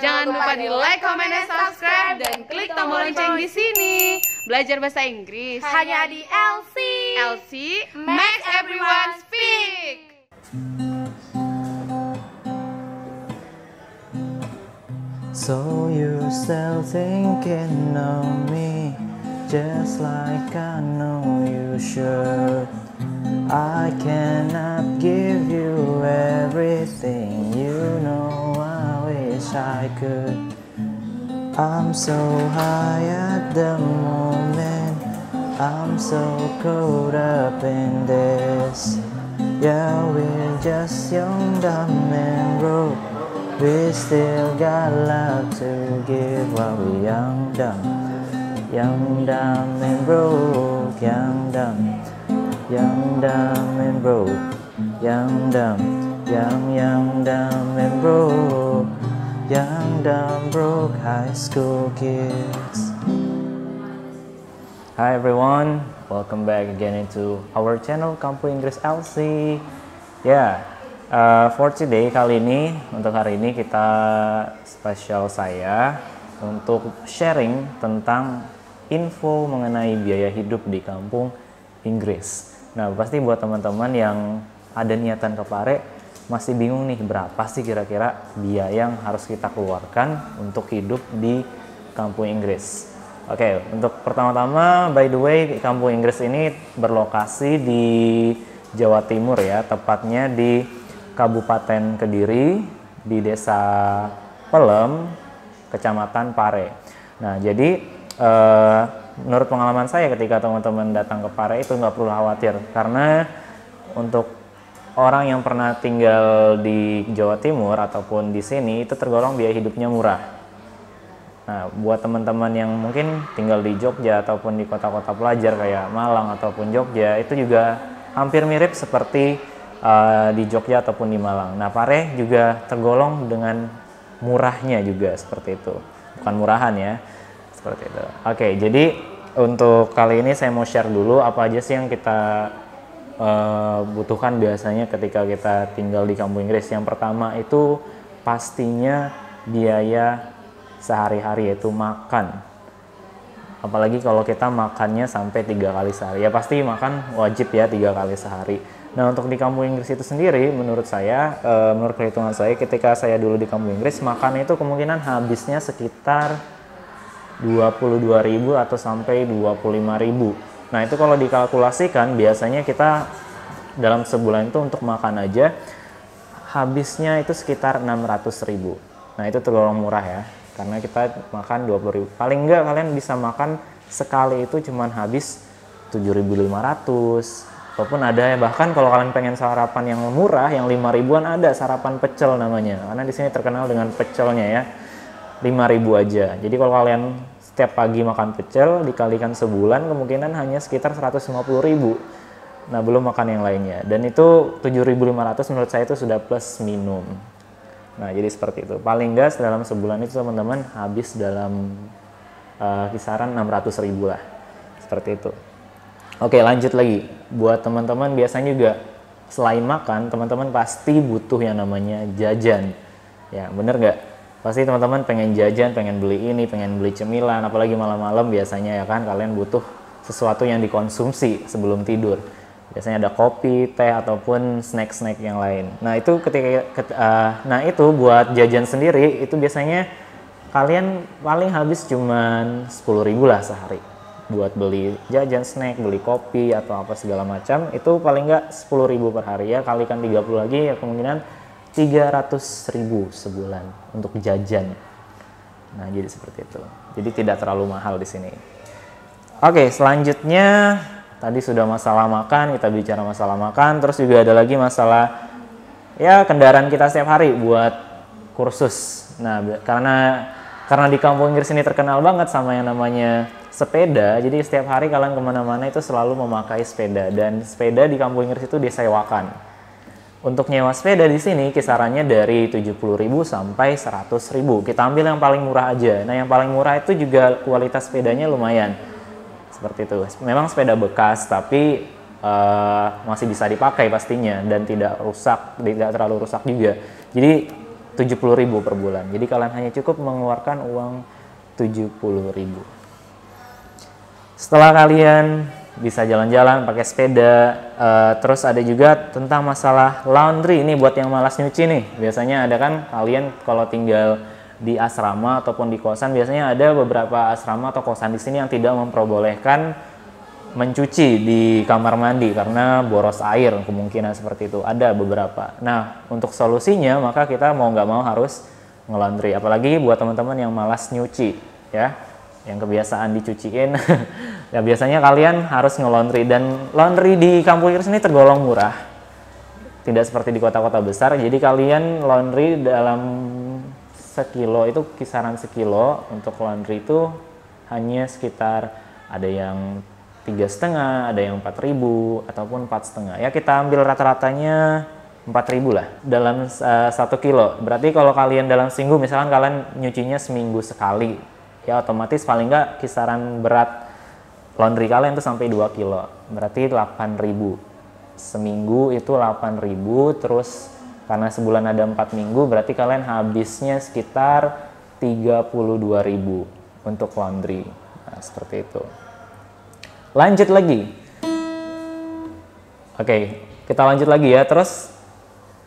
Jangan lupa di like, comment, dan subscribe dan klik tombol lonceng di sini. Belajar bahasa Inggris Hanya di LC. LC makes everyone speak. So you still thinking of me just like I know you should. I cannot give I could. I'm so high at the moment, I'm so caught up in this. Yeah, we're just young, dumb, and broke. We still got love to give while we're young, dumb, young, dumb, and broke, young, dumb, young, dumb, and broke, young, dumb, young, young, dumb, and broke, young, dumb, broke high school kids. Hi everyone, welcome back again into our channel Kampu Inggris LC. Ya, uh, for today kali ini untuk hari ini kita spesial saya untuk sharing tentang info mengenai biaya hidup di kampung Inggris. Nah, pasti buat teman-teman yang ada niatan ke Pare masih bingung nih berapa sih kira-kira biaya yang harus kita keluarkan untuk hidup di kampung Inggris. Oke, untuk pertama-tama, by the way, kampung Inggris ini berlokasi di Jawa Timur ya, tepatnya di Kabupaten Kediri, di Desa Pelem, Kecamatan Pare. Nah, jadi eh, menurut pengalaman saya ketika teman-teman datang ke Pare itu nggak perlu khawatir, karena untuk orang yang pernah tinggal di Jawa Timur ataupun di sini itu tergolong biaya hidupnya murah. Nah, buat teman-teman yang mungkin tinggal di Jogja ataupun di kota-kota pelajar kayak Malang ataupun Jogja, itu juga hampir mirip seperti uh, di Jogja ataupun di Malang. Nah, Pare juga tergolong dengan murahnya juga seperti itu. Bukan murahan ya, seperti itu. Oke, jadi untuk kali ini saya mau share dulu apa aja sih yang kita uh, butuhkan biasanya ketika kita tinggal di kampung Inggris. Yang pertama itu pastinya biaya sehari-hari yaitu makan. Apalagi kalau kita makannya sampai tiga kali sehari, ya pasti makan wajib ya tiga kali sehari. Nah untuk di kampung Inggris itu sendiri, menurut saya, e, menurut perhitungan saya, ketika saya dulu di kampung Inggris, makan itu kemungkinan habisnya sekitar 22.000 atau sampai 25.000. Nah itu kalau dikalkulasikan, biasanya kita dalam sebulan itu untuk makan aja habisnya itu sekitar 600.000. Nah itu tergolong murah ya karena kita makan 20 ribu. Paling enggak kalian bisa makan sekali itu cuman habis 7.500 ataupun ada ya bahkan kalau kalian pengen sarapan yang murah yang 5 ribuan ada sarapan pecel namanya. Karena di sini terkenal dengan pecelnya ya 5 ribu aja. Jadi kalau kalian setiap pagi makan pecel dikalikan sebulan kemungkinan hanya sekitar 150 ribu nah belum makan yang lainnya dan itu 7.500 menurut saya itu sudah plus minum Nah, jadi seperti itu. Paling gas dalam sebulan itu teman-teman habis dalam uh, kisaran 600 ribu lah. Seperti itu. Oke, lanjut lagi. Buat teman-teman biasanya juga selain makan, teman-teman pasti butuh yang namanya jajan. Ya, bener nggak? Pasti teman-teman pengen jajan, pengen beli ini, pengen beli cemilan, apalagi malam-malam biasanya ya kan kalian butuh sesuatu yang dikonsumsi sebelum tidur. Biasanya ada kopi, teh ataupun snack-snack yang lain. Nah itu ketika uh, nah itu buat jajan sendiri itu biasanya kalian paling habis cuman 10.000 lah sehari. Buat beli jajan snack, beli kopi atau apa segala macam itu paling nggak 10.000 per hari. Ya kalikan 30 lagi ya kemungkinan 300.000 sebulan untuk jajan. Nah jadi seperti itu. Jadi tidak terlalu mahal di sini. Oke selanjutnya Tadi sudah masalah makan, kita bicara masalah makan, terus juga ada lagi masalah ya kendaraan kita setiap hari buat kursus. Nah, karena karena di kampung Inggris ini terkenal banget sama yang namanya sepeda, jadi setiap hari kalian ke mana-mana itu selalu memakai sepeda dan sepeda di kampung Inggris itu disewakan. Untuk nyewa sepeda di sini kisarannya dari 70.000 sampai 100.000. Kita ambil yang paling murah aja. Nah, yang paling murah itu juga kualitas sepedanya lumayan seperti itu. Memang sepeda bekas tapi uh, masih bisa dipakai pastinya dan tidak rusak, tidak terlalu rusak juga. Jadi 70.000 per bulan. Jadi kalian hanya cukup mengeluarkan uang 70.000. Setelah kalian bisa jalan-jalan pakai sepeda, uh, terus ada juga tentang masalah laundry. Ini buat yang malas nyuci nih. Biasanya ada kan kalian kalau tinggal di asrama ataupun di kosan biasanya ada beberapa asrama atau kosan di sini yang tidak memperbolehkan mencuci di kamar mandi karena boros air kemungkinan seperti itu. Ada beberapa. Nah untuk solusinya maka kita mau nggak mau harus ngelondri apalagi buat teman-teman yang malas nyuci ya. Yang kebiasaan dicuciin ya biasanya kalian harus ngelondri dan laundry di kampung Inggris ini tergolong murah tidak seperti di kota-kota besar jadi kalian laundry dalam sekilo itu kisaran sekilo untuk laundry itu hanya sekitar ada yang tiga setengah, ada yang empat ribu ataupun empat setengah. Ya kita ambil rata-ratanya empat ribu lah dalam uh, satu kilo. Berarti kalau kalian dalam seminggu, misalkan kalian nyucinya seminggu sekali, ya otomatis paling nggak kisaran berat laundry kalian itu sampai 2 kilo. Berarti 8 ribu. Seminggu itu 8 ribu, terus karena sebulan ada empat minggu, berarti kalian habisnya sekitar 32 ribu untuk laundry. Nah, seperti itu. Lanjut lagi. Oke, kita lanjut lagi ya. Terus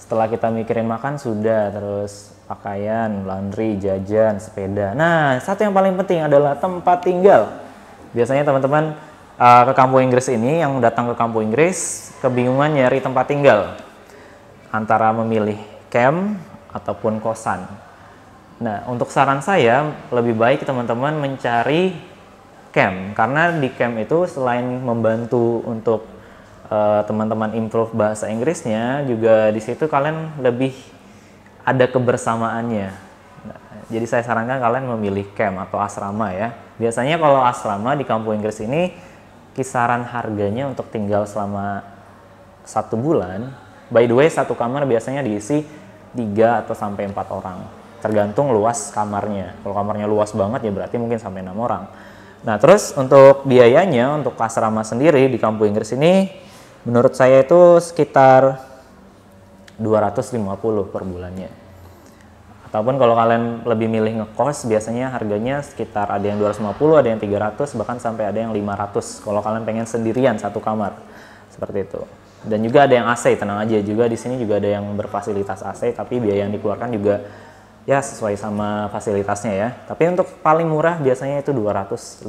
setelah kita mikirin makan sudah, terus pakaian, laundry, jajan, sepeda. Nah, satu yang paling penting adalah tempat tinggal. Biasanya teman-teman uh, ke kampung Inggris ini yang datang ke kampung Inggris kebingungan nyari tempat tinggal antara memilih camp ataupun kosan. Nah, untuk saran saya lebih baik teman-teman mencari camp karena di camp itu selain membantu untuk uh, teman-teman improve bahasa Inggrisnya juga di situ kalian lebih ada kebersamaannya. Jadi saya sarankan kalian memilih camp atau asrama ya. Biasanya kalau asrama di kampung Inggris ini kisaran harganya untuk tinggal selama satu bulan. By the way satu kamar biasanya diisi tiga atau sampai empat orang tergantung luas kamarnya. Kalau kamarnya luas banget ya berarti mungkin sampai enam orang. Nah, terus untuk biayanya untuk asrama sendiri di kampung Inggris ini menurut saya itu sekitar 250 per bulannya. Ataupun kalau kalian lebih milih ngekos biasanya harganya sekitar ada yang 250, ada yang 300, bahkan sampai ada yang 500 kalau kalian pengen sendirian satu kamar. Seperti itu. Dan juga ada yang AC, tenang aja juga di sini juga ada yang berfasilitas AC tapi biaya yang dikeluarkan juga ya sesuai sama fasilitasnya ya. Tapi untuk paling murah biasanya itu 250.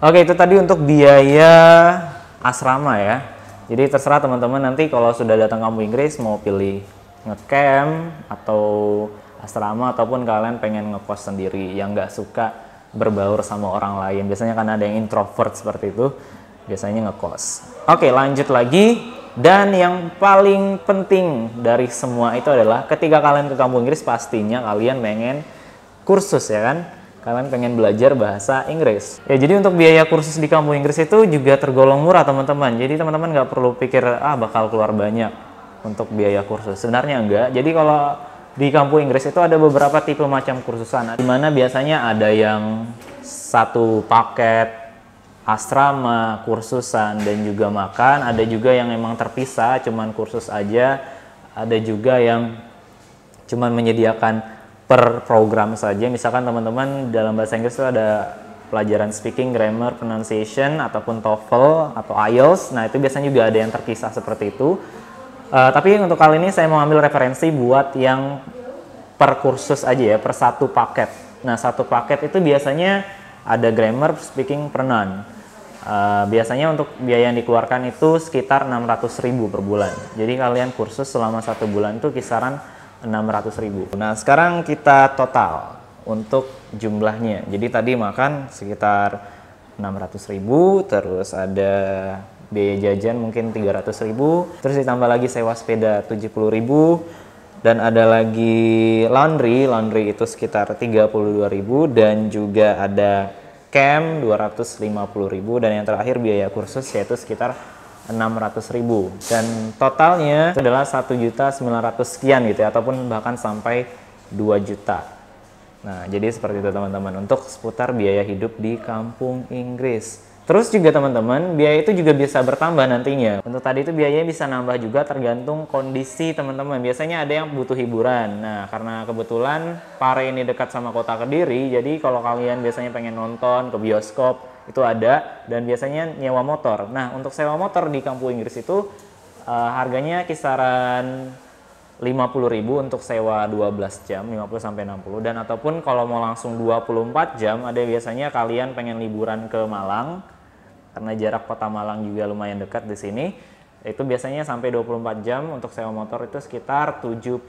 Oke, itu tadi untuk biaya asrama ya. Jadi terserah teman-teman nanti kalau sudah datang kamu Inggris mau pilih ngecamp atau asrama ataupun kalian pengen ngekos sendiri yang nggak suka berbaur sama orang lain. Biasanya kan ada yang introvert seperti itu, biasanya ngekos. Oke, lanjut lagi dan yang paling penting dari semua itu adalah ketika kalian ke kampung Inggris pastinya kalian pengen kursus ya kan? Kalian pengen belajar bahasa Inggris. Ya jadi untuk biaya kursus di kampung Inggris itu juga tergolong murah teman-teman. Jadi teman-teman nggak perlu pikir ah bakal keluar banyak untuk biaya kursus. Sebenarnya enggak. Jadi kalau di kampung Inggris itu ada beberapa tipe macam kursusan. Di mana biasanya ada yang satu paket asrama, kursusan, dan juga makan. Ada juga yang memang terpisah, cuman kursus aja. Ada juga yang cuman menyediakan per program saja. Misalkan teman-teman dalam bahasa Inggris itu ada pelajaran speaking, grammar, pronunciation, ataupun TOEFL atau IELTS. Nah itu biasanya juga ada yang terpisah seperti itu. Uh, tapi untuk kali ini saya mau ambil referensi buat yang per kursus aja ya, per satu paket. Nah satu paket itu biasanya ada grammar, speaking, pronoun. Uh, biasanya untuk biaya yang dikeluarkan itu sekitar 600.000 per bulan. Jadi kalian kursus selama satu bulan itu kisaran 600.000. Nah sekarang kita total untuk jumlahnya. Jadi tadi makan sekitar 600.000, terus ada biaya jajan mungkin 300.000, terus ditambah lagi sewa sepeda 70.000, dan ada lagi laundry, laundry itu sekitar 32.000 dan juga ada camp 250.000 dan yang terakhir biaya kursus yaitu sekitar 600.000 dan totalnya adalah 1.900 sekian gitu ya ataupun bahkan sampai 2 juta. Nah, jadi seperti itu teman-teman untuk seputar biaya hidup di kampung Inggris. Terus juga teman-teman, biaya itu juga bisa bertambah nantinya. Untuk tadi itu biayanya bisa nambah juga tergantung kondisi teman-teman. Biasanya ada yang butuh hiburan. Nah, karena kebetulan Pare ini dekat sama kota Kediri, jadi kalau kalian biasanya pengen nonton ke bioskop, itu ada dan biasanya nyewa motor. Nah, untuk sewa motor di kampung Inggris itu uh, harganya kisaran 50.000 untuk sewa 12 jam, 50 sampai 60 dan ataupun kalau mau langsung 24 jam ada biasanya kalian pengen liburan ke Malang karena jarak kota Malang juga lumayan dekat di sini. Itu biasanya sampai 24 jam untuk sewa motor itu sekitar 75.000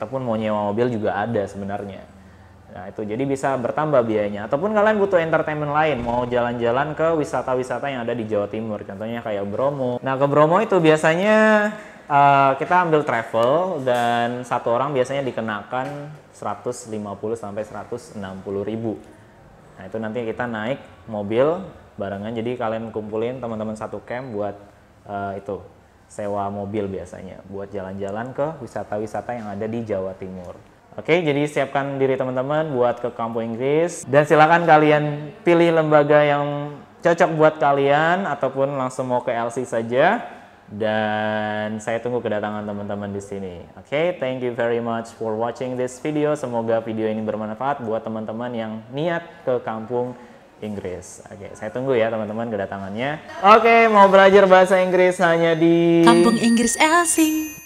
ataupun mau nyewa mobil juga ada sebenarnya. Nah, itu jadi bisa bertambah biayanya. Ataupun kalian butuh entertainment lain, mau jalan-jalan ke wisata-wisata yang ada di Jawa Timur, contohnya kayak Bromo. Nah, ke Bromo itu biasanya uh, kita ambil travel dan satu orang biasanya dikenakan 150 sampai 160 ribu. Nah, itu nanti kita naik mobil barengan. Jadi kalian kumpulin teman-teman satu camp buat uh, itu sewa mobil biasanya buat jalan-jalan ke wisata-wisata yang ada di Jawa Timur. Oke, jadi siapkan diri teman-teman buat ke kampung Inggris dan silakan kalian pilih lembaga yang cocok buat kalian ataupun langsung mau ke LC saja dan saya tunggu kedatangan teman-teman di sini. Oke, okay, thank you very much for watching this video. Semoga video ini bermanfaat buat teman-teman yang niat ke kampung Inggris. Oke, okay, saya tunggu ya teman-teman kedatangannya. Oke, okay, mau belajar bahasa Inggris hanya di Kampung Inggris LC.